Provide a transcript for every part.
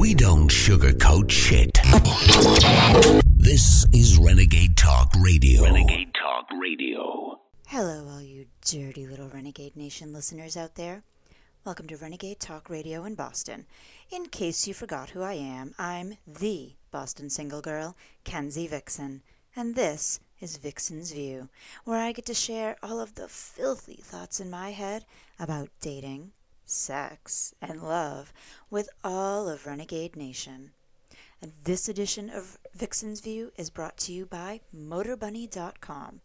We don't sugarcoat shit. This is Renegade Talk Radio. Renegade Talk Radio. Hello, all you dirty little Renegade Nation listeners out there. Welcome to Renegade Talk Radio in Boston. In case you forgot who I am, I'm the Boston single girl, Kenzie Vixen, and this is Vixen's View, where I get to share all of the filthy thoughts in my head about dating, sex, and love with all of Renegade Nation. And this edition of Vixen's View is brought to you by MotorBunny.com.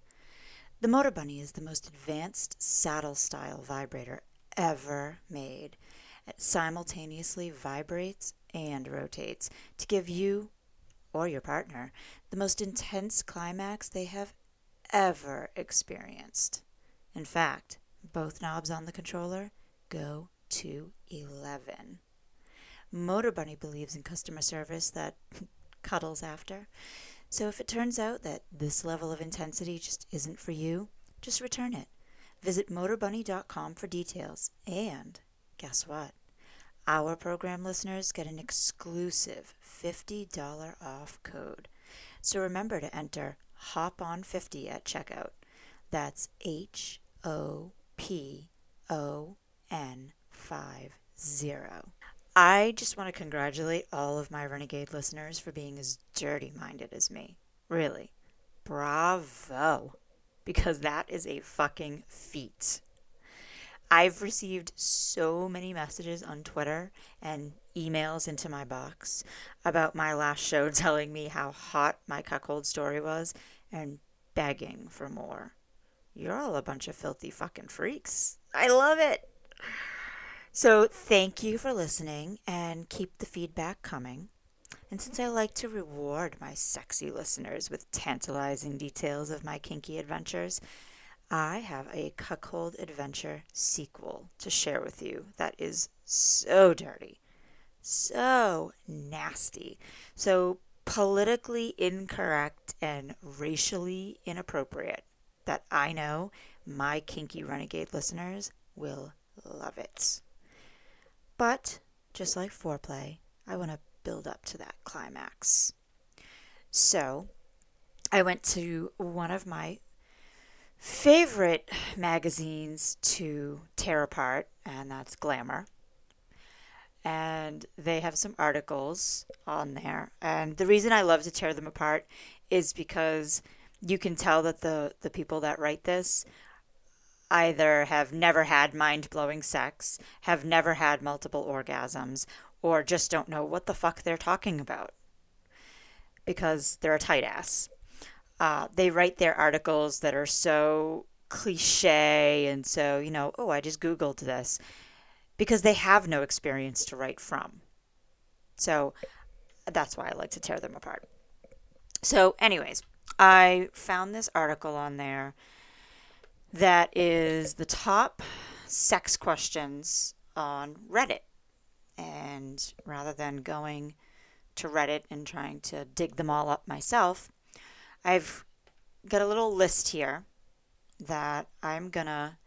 The Motor Bunny is the most advanced saddle style vibrator ever made. It simultaneously vibrates and rotates to give you or your partner the most intense climax they have ever experienced. In fact, both knobs on the controller go to 11. Motor Bunny believes in customer service that cuddles after. So if it turns out that this level of intensity just isn't for you, just return it. Visit motorbunny.com for details. And guess what? Our program listeners get an exclusive $50 off code. So remember to enter Hop on 50 at checkout. That's H O P O N 50. I just want to congratulate all of my Renegade listeners for being as dirty minded as me. Really. Bravo because that is a fucking feat. I've received so many messages on Twitter and emails into my box about my last show telling me how hot my cuckold story was and begging for more. You're all a bunch of filthy fucking freaks. I love it. So, thank you for listening and keep the feedback coming. And since I like to reward my sexy listeners with tantalizing details of my kinky adventures, I have a cuckold adventure sequel to share with you that is so dirty, so nasty, so politically incorrect and racially inappropriate that I know my kinky renegade listeners will love it. But just like foreplay, I want to build up to that climax. So, I went to one of my favorite magazines to tear apart, and that's Glamour. And they have some articles on there. And the reason I love to tear them apart is because you can tell that the, the people that write this either have never had mind blowing sex, have never had multiple orgasms, or just don't know what the fuck they're talking about because they're a tight ass. Uh, they write their articles that are so cliche and so, you know, oh, I just Googled this because they have no experience to write from. So that's why I like to tear them apart. So, anyways, I found this article on there that is the top sex questions on Reddit. And rather than going to Reddit and trying to dig them all up myself, I've got a little list here that I'm gonna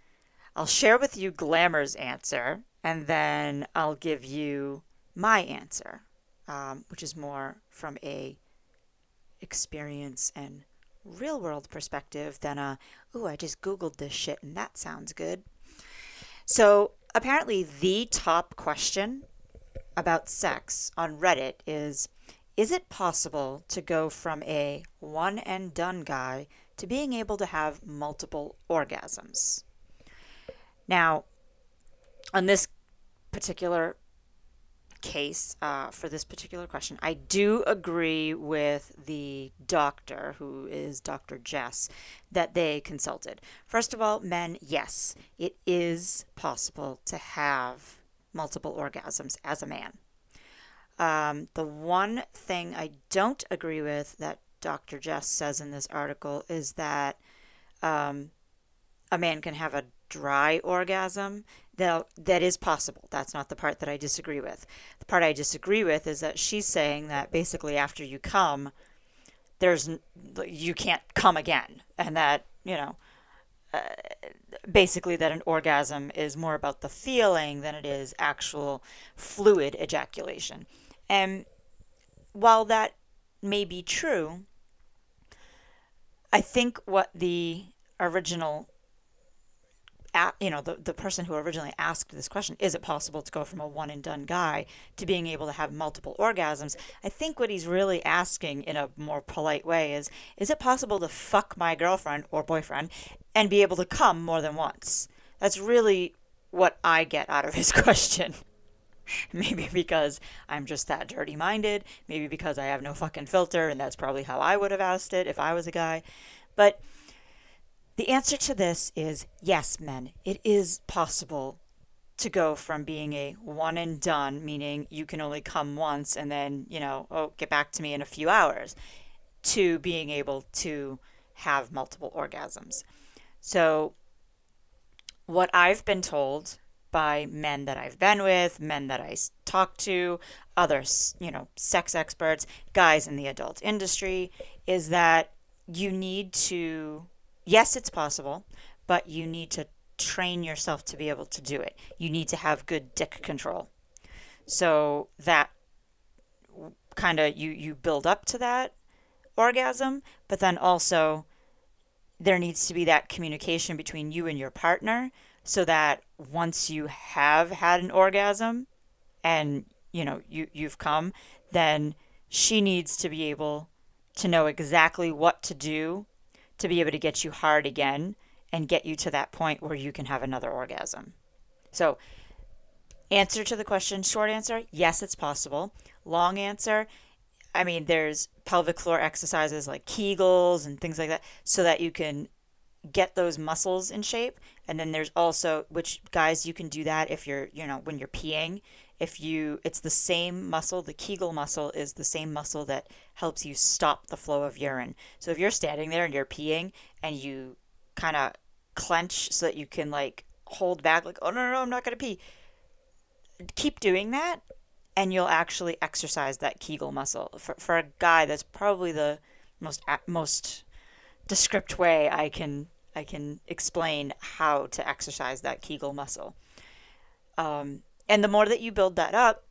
I'll share with you Glamour's answer, and then I'll give you my answer, um, which is more from a experience and real world perspective than a oh I just googled this shit and that sounds good. So apparently the top question about sex on Reddit is Is it possible to go from a one and done guy to being able to have multiple orgasms? Now, on this particular case, uh, for this particular question, I do agree with the doctor, who is Dr. Jess, that they consulted. First of all, men, yes, it is possible to have multiple orgasms as a man. Um, the one thing I don't agree with that Dr. Jess says in this article is that um, a man can have a dry orgasm. That, that is possible. That's not the part that I disagree with. The part I disagree with is that she's saying that basically after you come, there's you can't come again, and that you know uh, basically that an orgasm is more about the feeling than it is actual fluid ejaculation. And while that may be true, I think what the original you know the, the person who originally asked this question is it possible to go from a one and done guy to being able to have multiple orgasms? I think what he's really asking in a more polite way is is it possible to fuck my girlfriend or boyfriend and be able to come more than once? That's really what i get out of his question. Maybe because i'm just that dirty minded maybe because i have no fucking filter and that's probably how i would have asked it if i was a guy. But the answer to this is yes, men. It is possible to go from being a one and done, meaning you can only come once and then, you know, oh, get back to me in a few hours, to being able to have multiple orgasms. So, what I've been told by men that I've been with, men that I talk to, other, you know, sex experts, guys in the adult industry, is that you need to yes, it's possible, but you need to train yourself to be able to do it. You need to have good dick control. So that kind of you you build up to that orgasm, but then also there needs to be that communication between you and your partner so that once you have had an orgasm and you know you you've come, then she needs to be able to know exactly what to do to be able to get you hard again and get you to that point where you can have another orgasm. So, answer to the question short answer yes, it's possible. Long answer I mean, there's pelvic floor exercises like Kegels and things like that so that you can get those muscles in shape. And then there's also, which guys, you can do that if you're, you know, when you're peeing if you it's the same muscle the kegel muscle is the same muscle that helps you stop the flow of urine. So if you're standing there and you're peeing and you kind of clench so that you can like hold back like oh no no, no i'm not going to pee keep doing that and you'll actually exercise that kegel muscle. For, for a guy that's probably the most most descript way i can i can explain how to exercise that kegel muscle. Um, and the more that you build that up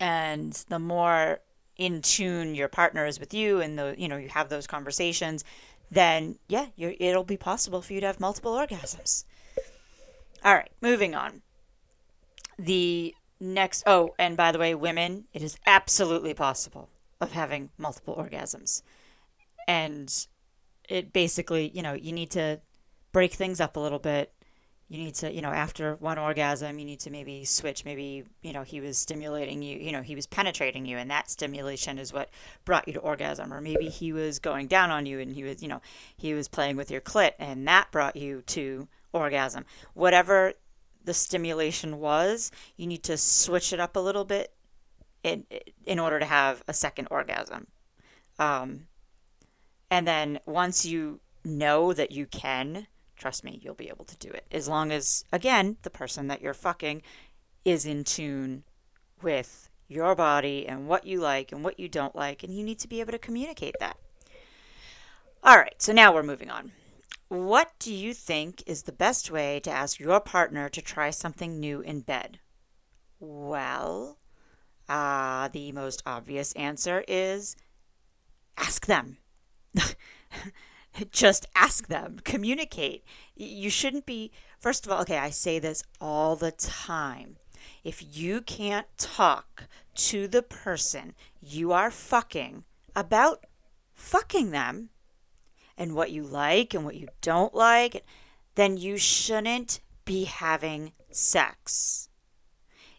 and the more in tune your partner is with you and the you know you have those conversations then yeah it'll be possible for you to have multiple orgasms. All right moving on. The next oh and by the way women it is absolutely possible of having multiple orgasms. And it basically you know you need to break things up a little bit you need to, you know, after one orgasm, you need to maybe switch. Maybe, you know, he was stimulating you, you know, he was penetrating you, and that stimulation is what brought you to orgasm. Or maybe he was going down on you and he was, you know, he was playing with your clit, and that brought you to orgasm. Whatever the stimulation was, you need to switch it up a little bit in, in order to have a second orgasm. Um, and then once you know that you can, Trust me, you'll be able to do it. As long as, again, the person that you're fucking is in tune with your body and what you like and what you don't like, and you need to be able to communicate that. All right, so now we're moving on. What do you think is the best way to ask your partner to try something new in bed? Well, uh, the most obvious answer is ask them. just ask them, communicate. You shouldn't be, first of all, okay, I say this all the time. If you can't talk to the person you are fucking about fucking them and what you like and what you don't like, then you shouldn't be having sex.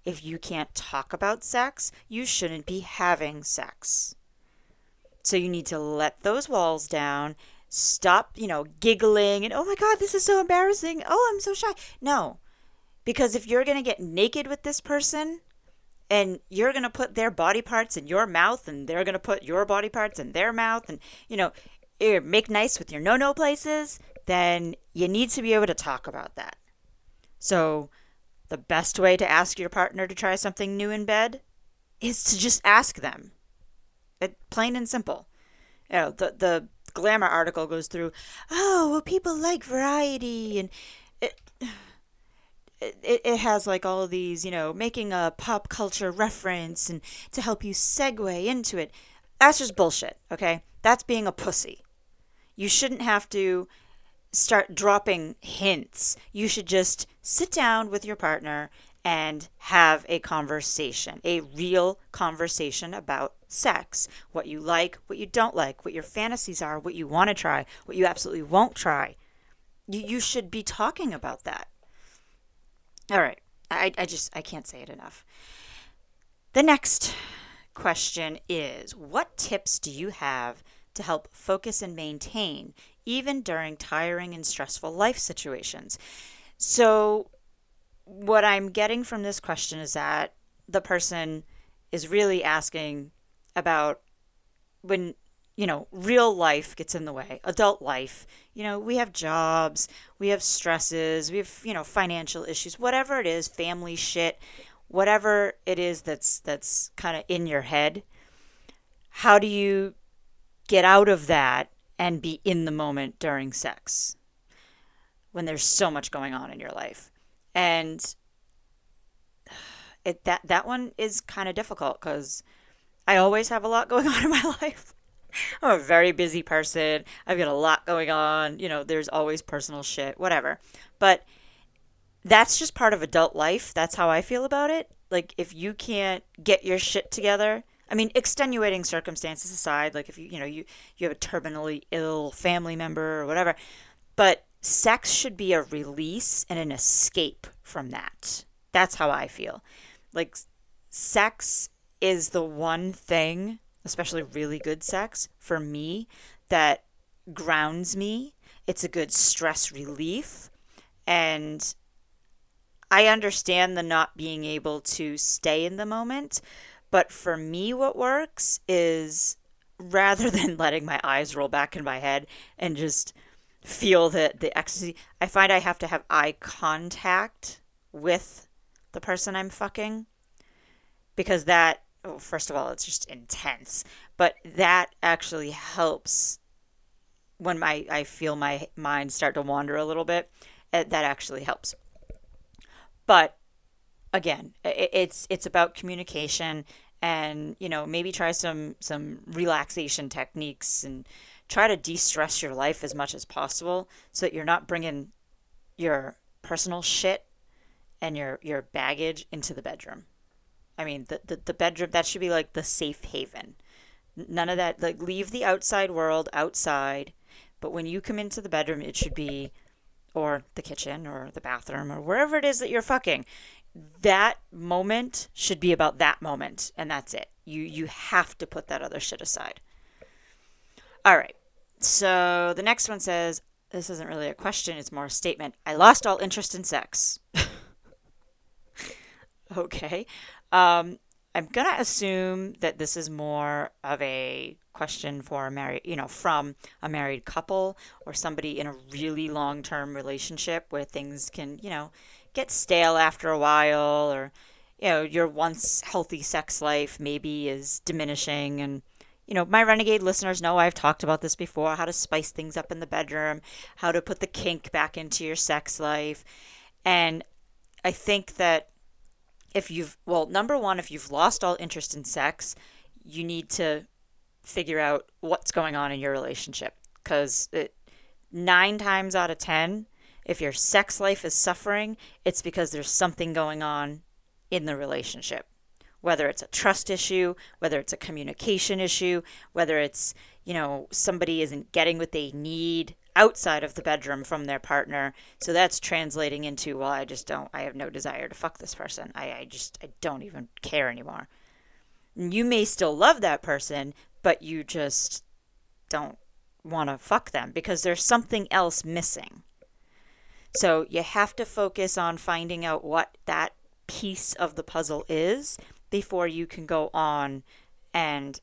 If you can't talk about sex, you shouldn't be having sex. So you need to let those walls down stop, you know, giggling and, oh my God, this is so embarrassing. Oh, I'm so shy. No. Because if you're going to get naked with this person and you're going to put their body parts in your mouth and they're going to put your body parts in their mouth and, you know, eh, make nice with your no no places, then you need to be able to talk about that. So, the best way to ask your partner to try something new in bed is to just ask them. It, plain and simple. You know, the, the Glamour article goes through, oh, well, people like variety and it, it, it has like all these, you know, making a pop culture reference and to help you segue into it. That's just bullshit, okay? That's being a pussy. You shouldn't have to start dropping hints. You should just sit down with your partner and have a conversation, a real conversation about sex, what you like, what you don't like, what your fantasies are, what you want to try, what you absolutely won't try. You, you should be talking about that. All right. I, I just, I can't say it enough. The next question is What tips do you have to help focus and maintain even during tiring and stressful life situations? So, what I'm getting from this question is that the person is really asking about when you know real life gets in the way adult life. You know we have jobs we have stresses we have you know financial issues whatever it is family shit whatever it is that's that's kind of in your head how do you get out of that and be in the moment during sex when there's so much going on in your life and it that that one is kind of difficult because I always have a lot going on in my life. I'm a very busy person. I've got a lot going on. You know, there's always personal shit, whatever. But that's just part of adult life. That's how I feel about it. Like, if you can't get your shit together, I mean, extenuating circumstances aside, like if you, you know, you, you have a terminally ill family member or whatever, but sex should be a release and an escape from that. That's how I feel. Like, sex is the one thing, especially really good sex, for me that grounds me. It's a good stress relief. And I understand the not being able to stay in the moment. But for me, what works is rather than letting my eyes roll back in my head and just feel the, the ecstasy, I find I have to have eye contact with the person I'm fucking because that oh, first of all, it's just intense. But that actually helps when my I feel my mind start to wander a little bit. Eh, that actually helps. But again, it's it's about communication and you know maybe try some some relaxation techniques and try to de-stress your life as much as possible so that you're not bringing your personal shit and your your baggage into the bedroom. I mean, the, the, the bedroom, that should be like the safe haven. None of that, like, leave the outside world outside. But when you come into the bedroom, it should be, or the kitchen, or the bathroom, or wherever it is that you're fucking. That moment should be about that moment, and that's it. You you have to put that other shit aside. All right. So the next one says, this isn't really a question, it's more a statement. I lost all interest in sex. okay. Um, I'm gonna assume that this is more of a question for a married, you know, from a married couple or somebody in a really long-term relationship where things can, you know, get stale after a while, or you know, your once healthy sex life maybe is diminishing, and you know, my renegade listeners know I've talked about this before: how to spice things up in the bedroom, how to put the kink back into your sex life, and I think that if you've well number one if you've lost all interest in sex you need to figure out what's going on in your relationship. Because nine times out of ten if your sex life is suffering it's because there's something going on in the relationship whether it's a trust issue whether it's a communication issue whether it's you know somebody isn't getting what they need outside of the bedroom from their partner. So that's translating into, well, I just don't, I have no desire to fuck this person. I, I just, I don't even care anymore. You may still love that person, but you just don't want to fuck them because there's something else missing. So you have to focus on finding out what that piece of the puzzle is before you can go on and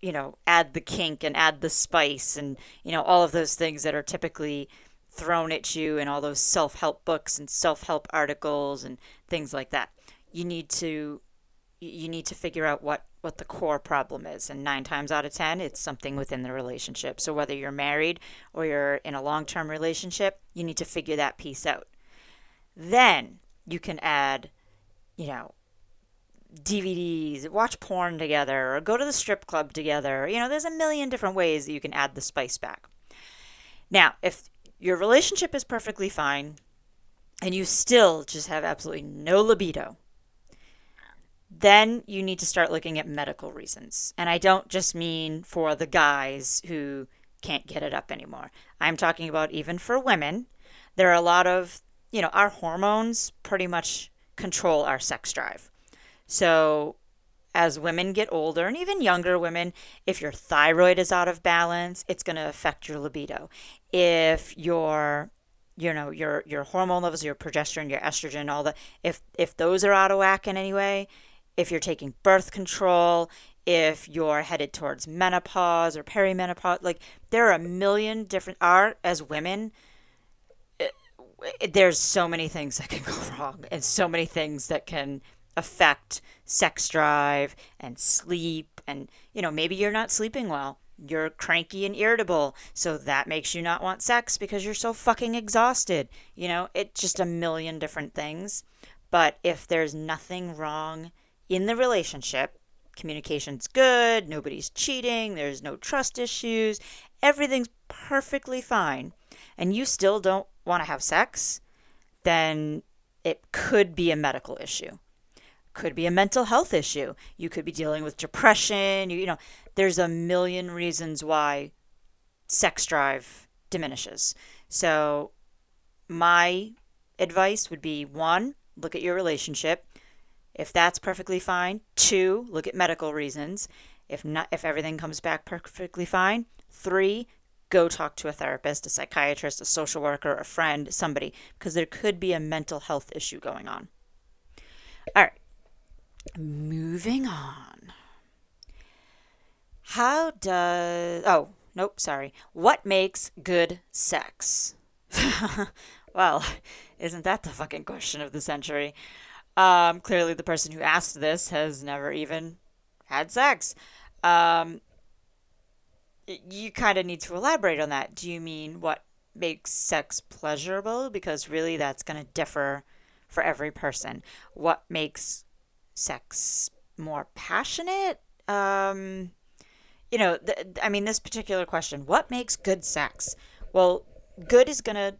you know, add the kink and add the spice and, you know, all of those things that are typically thrown at you in all those self help books and self help articles and things like that. You need to you need to figure out what what the core problem is and 9 times out of 10 it's something within the relationship. So whether you're married or you're in a long-term relationship, you need to figure that piece out. Then you can add, you know, DVDs, watch porn together, or go to the strip club together. You know, there's a million different ways that you can add the spice back. Now, if your relationship is perfectly fine and you still just have absolutely no libido, then you need to start looking at medical reasons. And I don't just mean for the guys who can't get it up anymore. I'm talking about even for women. There are a lot of, you know, our hormones pretty much control our sex drive. So as women get older and even younger women, if your thyroid is out of balance, it's going to affect your libido. If your you know your your hormone levels, your progesterone, your estrogen, all the if if those are out of whack in any way, if you're taking birth control, if you're headed towards menopause or perimenopause, like there are a million different are as women eh, it, there's so many things that can go wrong and so many things that can affect sex drive and sleep and you know maybe you're not sleeping well. You're cranky and irritable. So that makes you not want sex because you're so fucking exhausted. You know it's just a million different things. But if there's nothing wrong in the relationship communication's good nobody's cheating there's no trust issues everything's perfectly fine and you still don't want to have sex then it could be a medical issue could be a mental health issue. You could be dealing with depression. You, you know, there's a million reasons why sex drive diminishes. So, my advice would be one, look at your relationship. If that's perfectly fine, two, look at medical reasons. If not if everything comes back perfectly fine, three, go talk to a therapist, a psychiatrist, a social worker, a friend, somebody because there could be a mental health issue going on. All right. Moving on. How does. Oh, nope, sorry. What makes good sex? well, isn't that the fucking question of the century? Um, clearly, the person who asked this has never even had sex. Um, you kind of need to elaborate on that. Do you mean what makes sex pleasurable? Because really, that's going to differ for every person. What makes sex more passionate? Um, you know, th- I mean, this particular question what makes good sex? Well, good is going to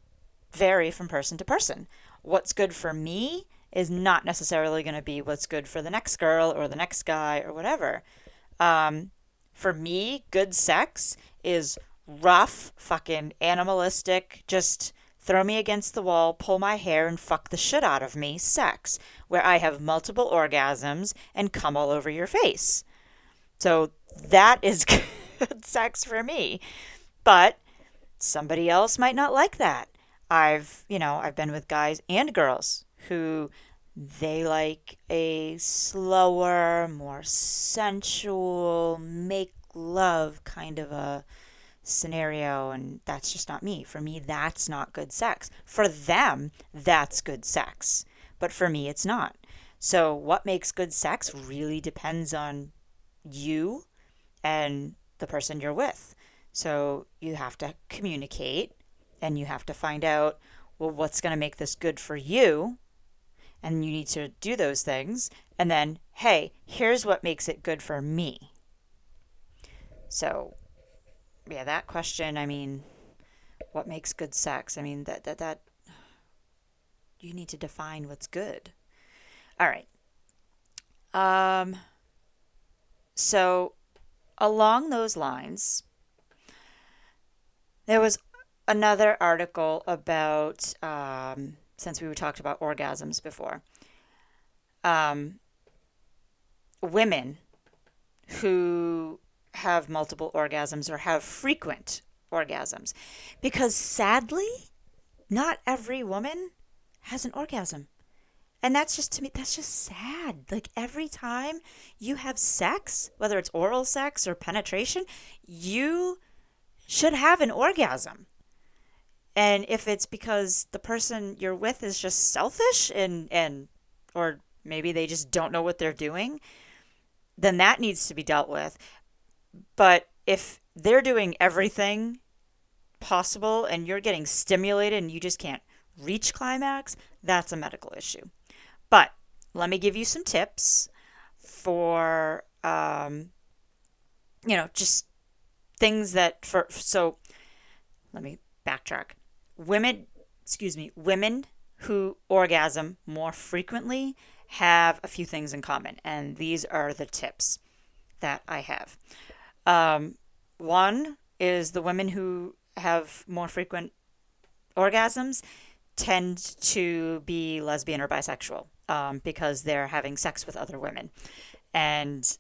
vary from person to person. What's good for me is not necessarily going to be what's good for the next girl or the next guy or whatever. Um, for me, good sex is rough, fucking animalistic, just throw me against the wall, pull my hair, and fuck the shit out of me sex, where I have multiple orgasms and come all over your face. So that is good sex for me. But somebody else might not like that. I've, you know, I've been with guys and girls who they like a slower, more sensual, make love kind of a scenario and that's just not me. For me, that's not good sex. For them, that's good sex. But for me, it's not. So, what makes good sex really depends on you and the person you're with. So, you have to communicate and you have to find out, well, what's going to make this good for you? And you need to do those things. And then, hey, here's what makes it good for me. So, yeah, that question, I mean, what makes good sex? I mean, that that that you need to define what's good. All right. Um so along those lines there was another article about um, since we talked about orgasms before um, women who have multiple orgasms or have frequent orgasms. Because sadly, not every woman has an orgasm. And that's just to me, that's just sad. Like every time you have sex, whether it's oral sex or penetration, you should have an orgasm. And if it's because the person you're with is just selfish and, and, or maybe they just don't know what they're doing, then that needs to be dealt with. But if they're doing everything possible and you're getting stimulated and you just can't reach climax, that's a medical issue. But let me give you some tips for, um, you know, just things that for so. Let me backtrack. Women, excuse me, women who orgasm more frequently have a few things in common, and these are the tips that I have. Um, one is the women who have more frequent orgasms tend to be lesbian or bisexual um, because they're having sex with other women. And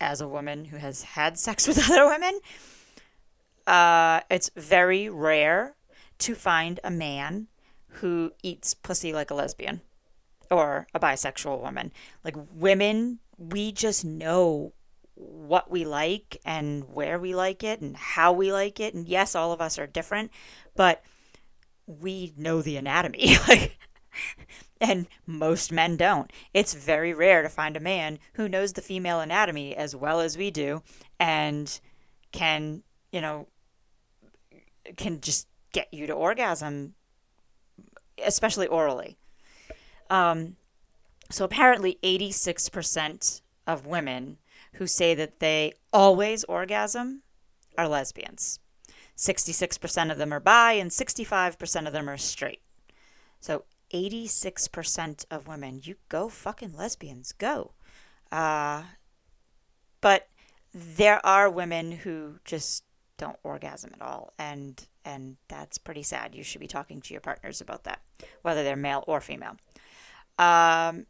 as a woman who has had sex with other women, uh, it's very rare to find a man who eats pussy like a lesbian or a bisexual woman. Like women, we just know what we like and where we like it and how we like it. And yes, all of us are different, but we know the anatomy. and most men don't. It's very rare to find a man who knows the female anatomy as well as we do and can, you know, can just get you to orgasm, especially orally. Um, so apparently, 86% of women who say that they always orgasm are lesbians. 66% of them are bi, and 65% of them are straight. So 86% of women, you go fucking lesbians, go. Uh, but there are women who just don't orgasm at all, and and that's pretty sad. You should be talking to your partners about that, whether they're male or female. Um,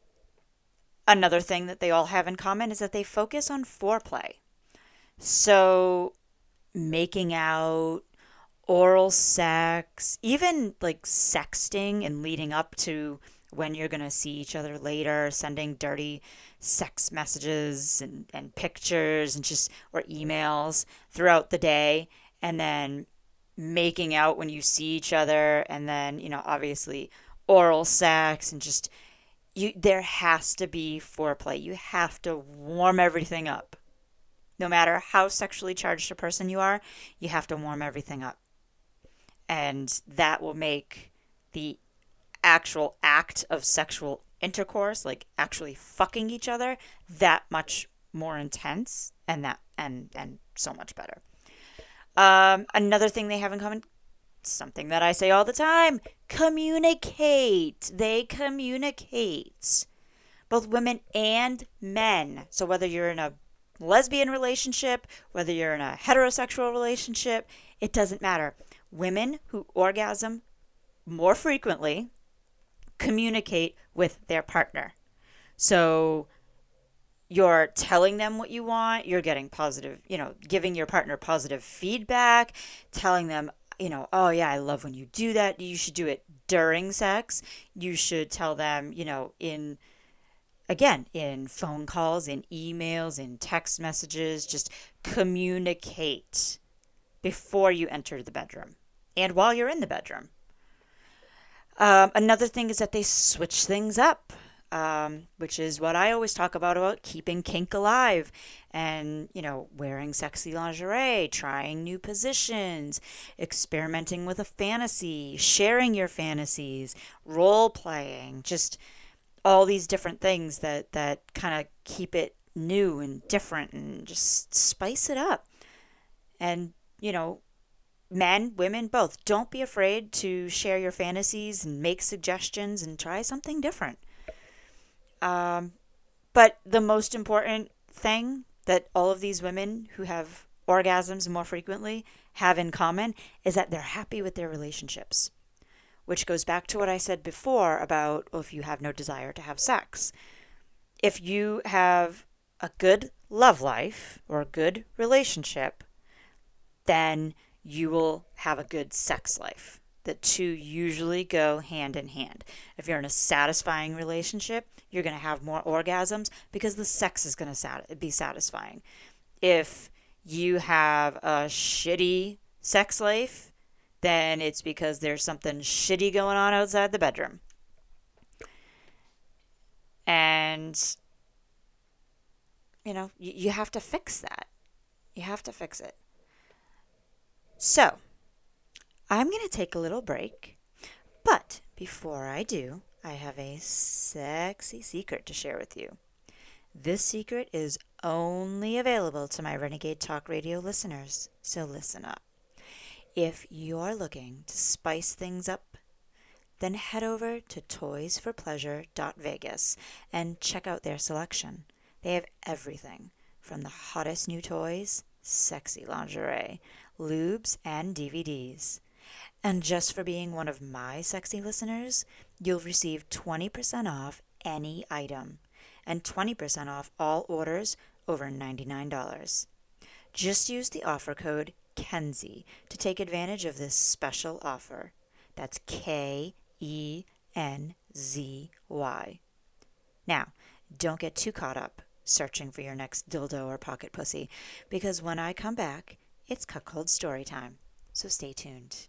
another thing that they all have in common is that they focus on foreplay. So, making out, oral sex, even like sexting and leading up to when you're going to see each other later, sending dirty sex messages and, and pictures and just or emails throughout the day and then making out when you see each other and then, you know, obviously oral sex and just you there has to be foreplay. You have to warm everything up. No matter how sexually charged a person you are, you have to warm everything up. And that will make the actual act of sexual intercourse, like actually fucking each other, that much more intense and that and and so much better. Um, another thing they have in common something that I say all the time communicate. They communicate. Both women and men. So whether you're in a lesbian relationship, whether you're in a heterosexual relationship, it doesn't matter. Women who orgasm more frequently communicate with their partner. So you're telling them what you want, you're getting positive, you know, giving your partner positive feedback, telling them, you know, oh yeah, I love when you do that. You should do it during sex. You should tell them, you know, in again, in phone calls, in emails, in text messages, just communicate before you enter the bedroom and while you're in the bedroom. Um, another thing is that they switch things up um, which is what I always talk about about keeping kink alive and you know wearing sexy lingerie trying new positions experimenting with a fantasy sharing your fantasies role playing just all these different things that that kind of keep it new and different and just spice it up. And you know men women both don't be afraid to share your fantasies and make suggestions and try something different um, but the most important thing that all of these women who have orgasms more frequently have in common is that they're happy with their relationships, which goes back to what I said before about well, if you have no desire to have sex. If you have a good love life or a good relationship, then you will have a good sex life. The two usually go hand in hand. If you're in a satisfying relationship, you're going to have more orgasms because the sex is going to be satisfying. If you have a shitty sex life, then it's because there's something shitty going on outside the bedroom. And, you know, you, you have to fix that. You have to fix it. So, I'm going to take a little break. But before I do, I have a sexy secret to share with you. This secret is only available to my Renegade Talk Radio listeners, so listen up. If you're looking to spice things up, then head over to toysforpleasure.vegas and check out their selection. They have everything from the hottest new toys, sexy lingerie, lubes, and DVDs. And just for being one of my sexy listeners, you'll receive 20% off any item and 20% off all orders over $99. Just use the offer code KENZY to take advantage of this special offer. That's K E N Z Y. Now, don't get too caught up searching for your next dildo or pocket pussy because when I come back, it's cuckold story time. So stay tuned.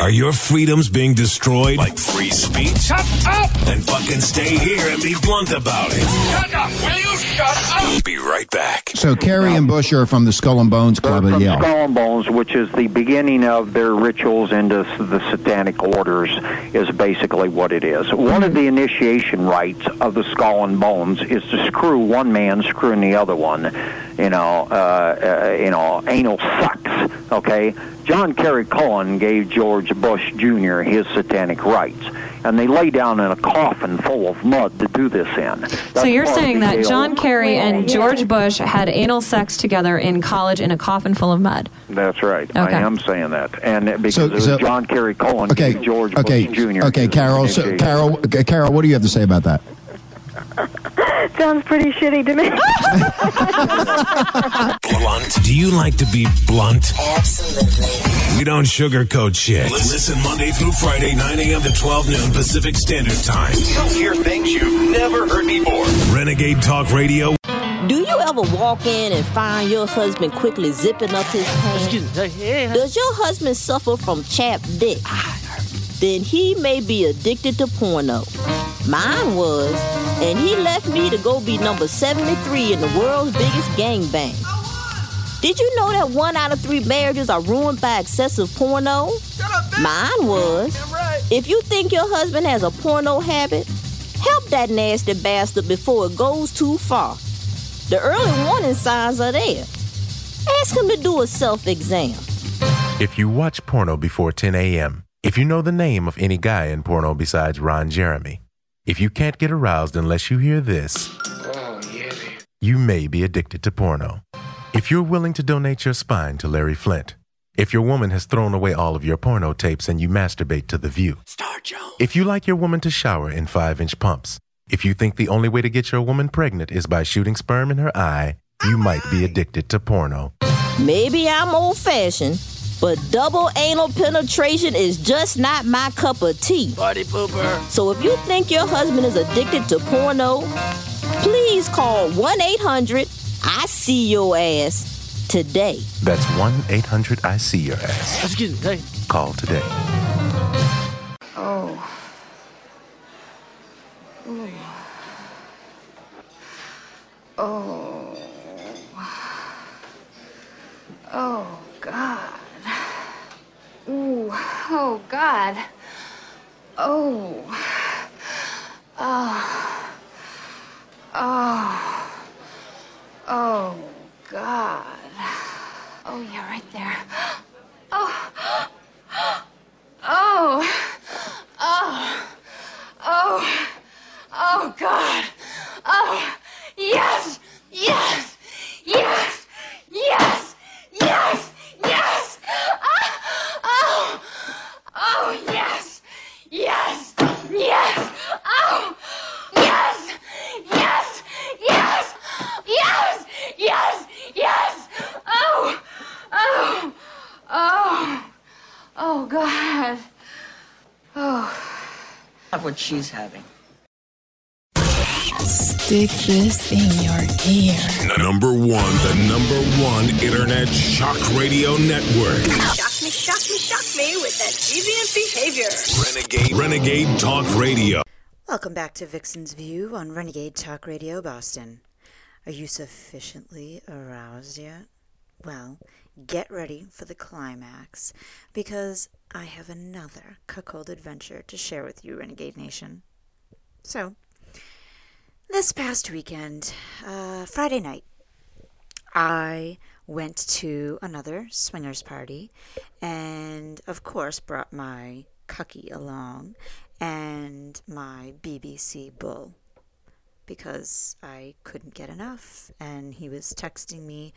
Are your freedoms being destroyed? Like free speech? Shut up! Then fucking stay here and be blunt about it. Shut up! Will you shut up? Be right back. So Kerry and Bush are from the Skull and Bones Club They're at Yale. Skull and Bones, which is the beginning of their rituals into the satanic orders, is basically what it is. One of the initiation rites of the Skull and Bones is to screw one man screwing the other one. You know, uh, uh, you know, anal sucks. Okay, John Kerry Cohen gave George Bush Jr. his satanic rites, and they lay down in a coffin full of mud to do this in. So you're saying that John Kerry and George Bush had anal sex together in college in a coffin full of mud. That's right. I am saying that, and it- because So- it was so- John Kerry Cohen Okay, gave George okay, Bush Jr. okay, Carol. So. Carol, okay, Carol, what do you have to say about that? Sounds pretty shitty to me. Blunt. Do you like to be blunt? Absolutely. We don't sugarcoat shit. Listen Monday through Friday, 9 a.m. to 12 noon Pacific Standard Time. You'll hear things you've never heard before. Renegade Talk Radio. Do you ever walk in and find your husband quickly zipping up his pants? Does your husband suffer from chapped dick? Then he may be addicted to porno. Mine was, and he left me to go be number 73 in the world's biggest gangbang. Did you know that one out of three marriages are ruined by excessive porno? Up, Mine was. Right. If you think your husband has a porno habit, help that nasty bastard before it goes too far. The early warning signs are there. Ask him to do a self exam. If you watch porno before 10 a.m., if you know the name of any guy in porno besides Ron Jeremy, if you can't get aroused unless you hear this, oh, yeah. you may be addicted to porno. If you're willing to donate your spine to Larry Flynt, if your woman has thrown away all of your porno tapes and you masturbate to the view, Star Jones. if you like your woman to shower in 5 inch pumps, if you think the only way to get your woman pregnant is by shooting sperm in her eye, you might be addicted to porno. Maybe I'm old fashioned, but double anal penetration is just not my cup of tea. Party pooper. So if you think your husband is addicted to porno, please call 1 800 I See Your Ass today. That's 1 800 I See Your Ass. Excuse me. Call today. Oh, God. Oh. Oh. Oh. Oh, God. Oh, yeah, right there. Oh. Oh. Oh. Oh. Oh, God. Oh. Yes. Yes. Yes. Yes. Yes. Yes. Ah. Oh. Yes. Yes. Yes. Oh. Yes. Yes. Yes. Yes. Yes. Yes. Oh. Oh. Oh. Oh, God. Oh. what she's having. Stick this in your ear. Number one, the number one internet shock radio network. Shock me, shock me, shock me with that deviant behavior. Renegade, Renegade Talk Radio. Welcome back to Vixen's View on Renegade Talk Radio Boston. Are you sufficiently aroused yet? Well, get ready for the climax because I have another cuckold adventure to share with you, Renegade Nation. So, this past weekend, uh, Friday night, I went to another swingers party and, of course, brought my cucky along and my BBC bull because I couldn't get enough and he was texting me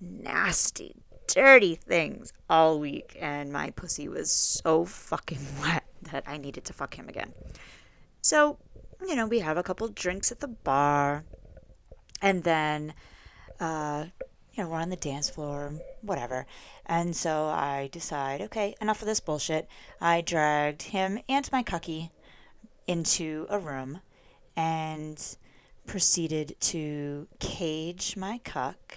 nasty, dirty things all week and my pussy was so fucking wet that I needed to fuck him again. So, you know, we have a couple drinks at the bar and then uh, you know, we're on the dance floor, whatever. And so I decide, okay, enough of this bullshit. I dragged him and my cucky into a room and proceeded to cage my cuck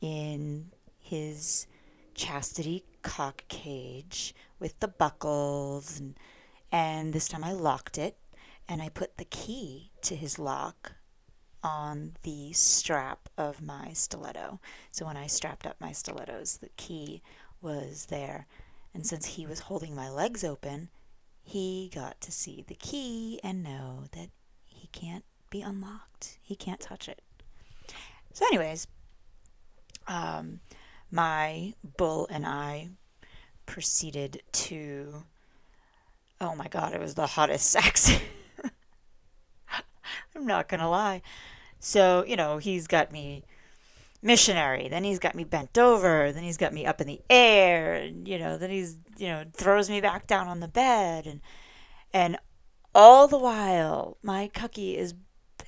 in his chastity cock cage with the buckles and and this time I locked it and I put the key to his lock on the strap of my stiletto. So when I strapped up my stilettos, the key was there. And since he was holding my legs open, he got to see the key and know that he can't be unlocked. He can't touch it. So, anyways, um, my bull and I proceeded to. Oh my god, it was the hottest sex. I'm not gonna lie. So, you know, he's got me missionary, then he's got me bent over, then he's got me up in the air, and you know, then he's, you know, throws me back down on the bed and and all the while my cucky is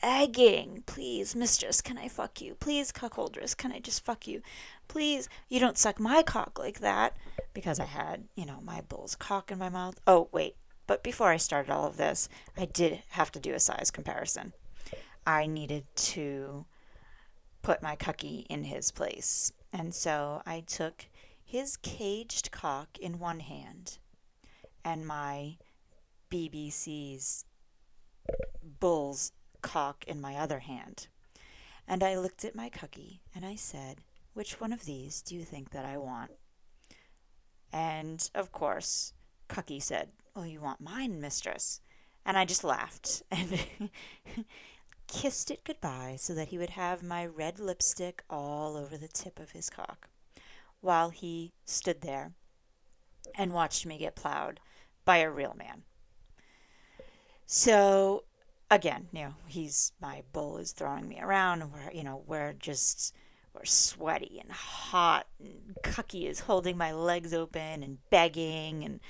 begging, please, mistress, can I fuck you? Please, cuckoldress, can I just fuck you? Please, you don't suck my cock like that. Because I had, you know, my bull's cock in my mouth. Oh, wait. But before I started all of this, I did have to do a size comparison. I needed to put my cucky in his place. And so I took his caged cock in one hand and my BBC's bull's cock in my other hand. And I looked at my cucky and I said, Which one of these do you think that I want? And of course, Cucky said, Oh, you want mine, mistress. And I just laughed. And kissed it goodbye so that he would have my red lipstick all over the tip of his cock, while he stood there and watched me get plowed by a real man. So again, you know, he's my bull is throwing me around and we're you know, we're just we're sweaty and hot and Cucky is holding my legs open and begging and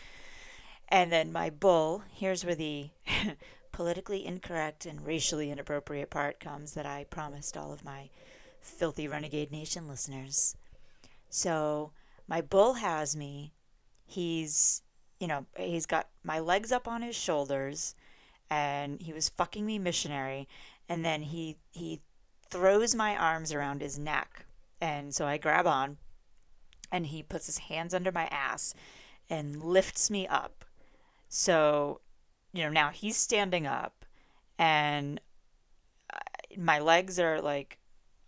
and then my bull, here's where the politically incorrect and racially inappropriate part comes that I promised all of my filthy Renegade Nation listeners. So my bull has me. He's, you know, he's got my legs up on his shoulders and he was fucking me missionary and then he he throws my arms around his neck and so I grab on and he puts his hands under my ass and lifts me up. So you know, now he's standing up and uh, my legs are like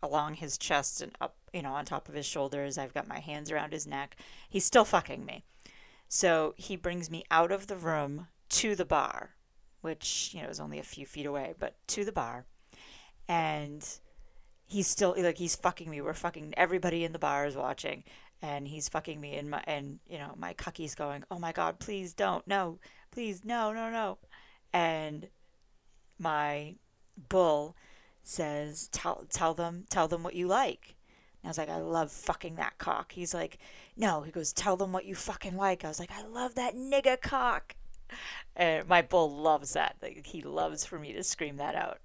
along his chest and up, you know, on top of his shoulders. I've got my hands around his neck. He's still fucking me. So he brings me out of the room to the bar, which, you know, is only a few feet away, but to the bar. And he's still like he's fucking me. We're fucking everybody in the bar is watching and he's fucking me and my and you know my cucky's going oh my god please don't no please no no no and my bull says tell tell them tell them what you like and I was like, I love fucking that cock. He's like, no. He goes, tell them what you fucking like. I was like, I love that nigga cock. And my bull loves that. Like, he loves for me to scream that out.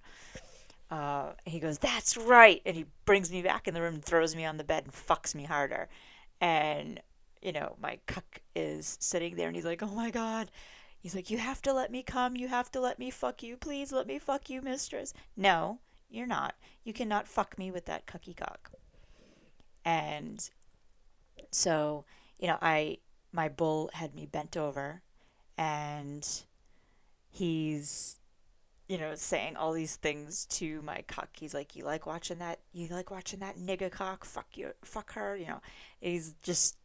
Uh, he goes, that's right. And he brings me back in the room and throws me on the bed and fucks me harder. And, you know, my cuck is sitting there and he's like, oh my God. He's like, you have to let me come. You have to let me fuck you. Please let me fuck you, mistress. No, you're not. You cannot fuck me with that cucky cock. And so, you know, I, my bull had me bent over and he's you know, saying all these things to my cock. He's like, "You like watching that? You like watching that nigga cock? Fuck you, fuck her." You know, he's just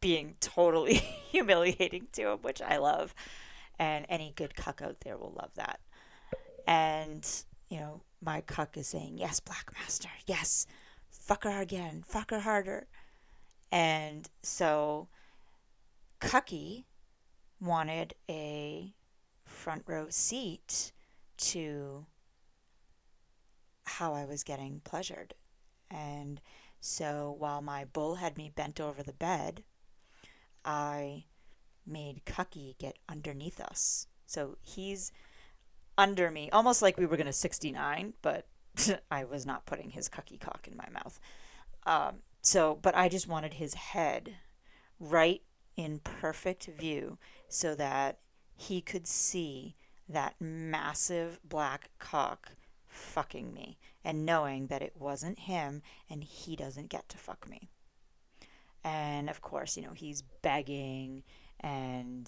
being totally humiliating to him, which I love. And any good cuck out there will love that. And you know, my cuck is saying, "Yes, Black Master. Yes, fuck her again. Fuck her harder." And so, Cucky wanted a front row seat to how I was getting pleasured. And so while my bull had me bent over the bed, I made Cucky get underneath us. So he's under me, almost like we were going to 69, but I was not putting his Cucky cock in my mouth. Um, so, but I just wanted his head right in perfect view so that he could see that massive black cock fucking me and knowing that it wasn't him and he doesn't get to fuck me. And of course, you know, he's begging and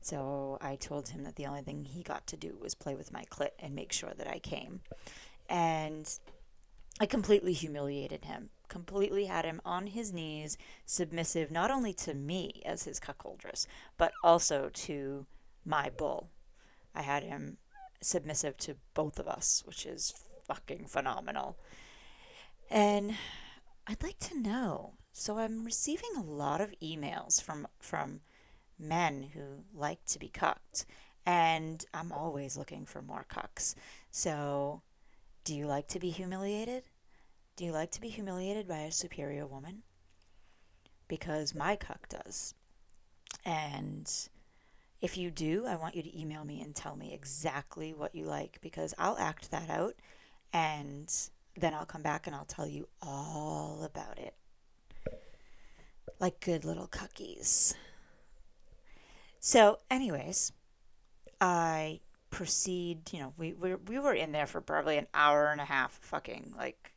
so I told him that the only thing he got to do was play with my clit and make sure that I came. And I completely humiliated him, completely had him on his knees, submissive not only to me as his cuckoldress, but also to my bull. I had him submissive to both of us, which is fucking phenomenal. And I'd like to know. So I'm receiving a lot of emails from from men who like to be cucked, and I'm always looking for more cucks. So, do you like to be humiliated? Do you like to be humiliated by a superior woman? Because my cuck does. And if you do, I want you to email me and tell me exactly what you like because I'll act that out and then I'll come back and I'll tell you all about it. Like good little cookies. So, anyways, I proceed, you know, we, we, we were in there for probably an hour and a half fucking like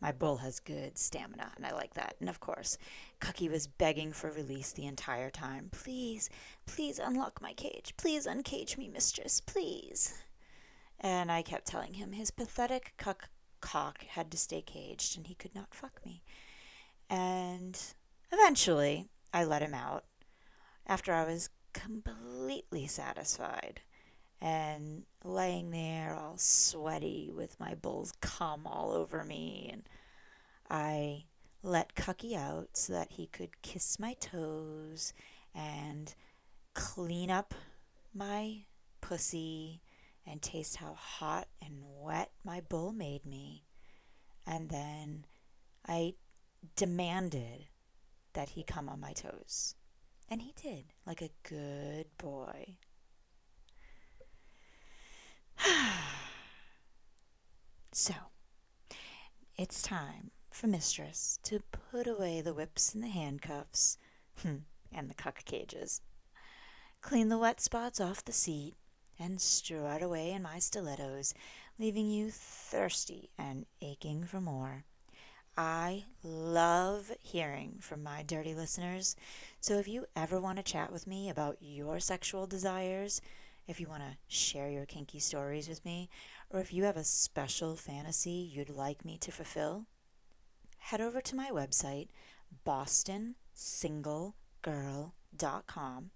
my bull has good stamina, and I like that. And of course, Cucky was begging for release the entire time. Please, please unlock my cage. Please uncage me, mistress, please. And I kept telling him his pathetic cuck cock had to stay caged and he could not fuck me. And eventually, I let him out after I was completely satisfied and laying there all sweaty with my bull's cum all over me and I let Cucky out so that he could kiss my toes and clean up my pussy and taste how hot and wet my bull made me. And then I demanded that he come on my toes. And he did, like a good boy. so, it's time for Mistress to put away the whips and the handcuffs and the cuck cages, clean the wet spots off the seat, and strut away in my stilettos, leaving you thirsty and aching for more. I love hearing from my dirty listeners, so if you ever want to chat with me about your sexual desires, if you want to share your kinky stories with me, or if you have a special fantasy you'd like me to fulfill, head over to my website, bostonsinglegirl.com,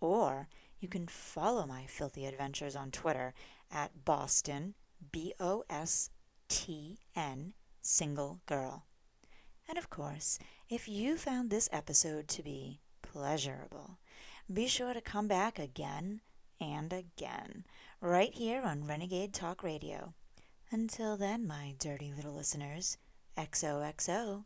or you can follow my filthy adventures on Twitter at Boston, B O S T N, single girl. And of course, if you found this episode to be pleasurable, be sure to come back again and again, right here on Renegade Talk Radio. Until then, my dirty little listeners, XOXO.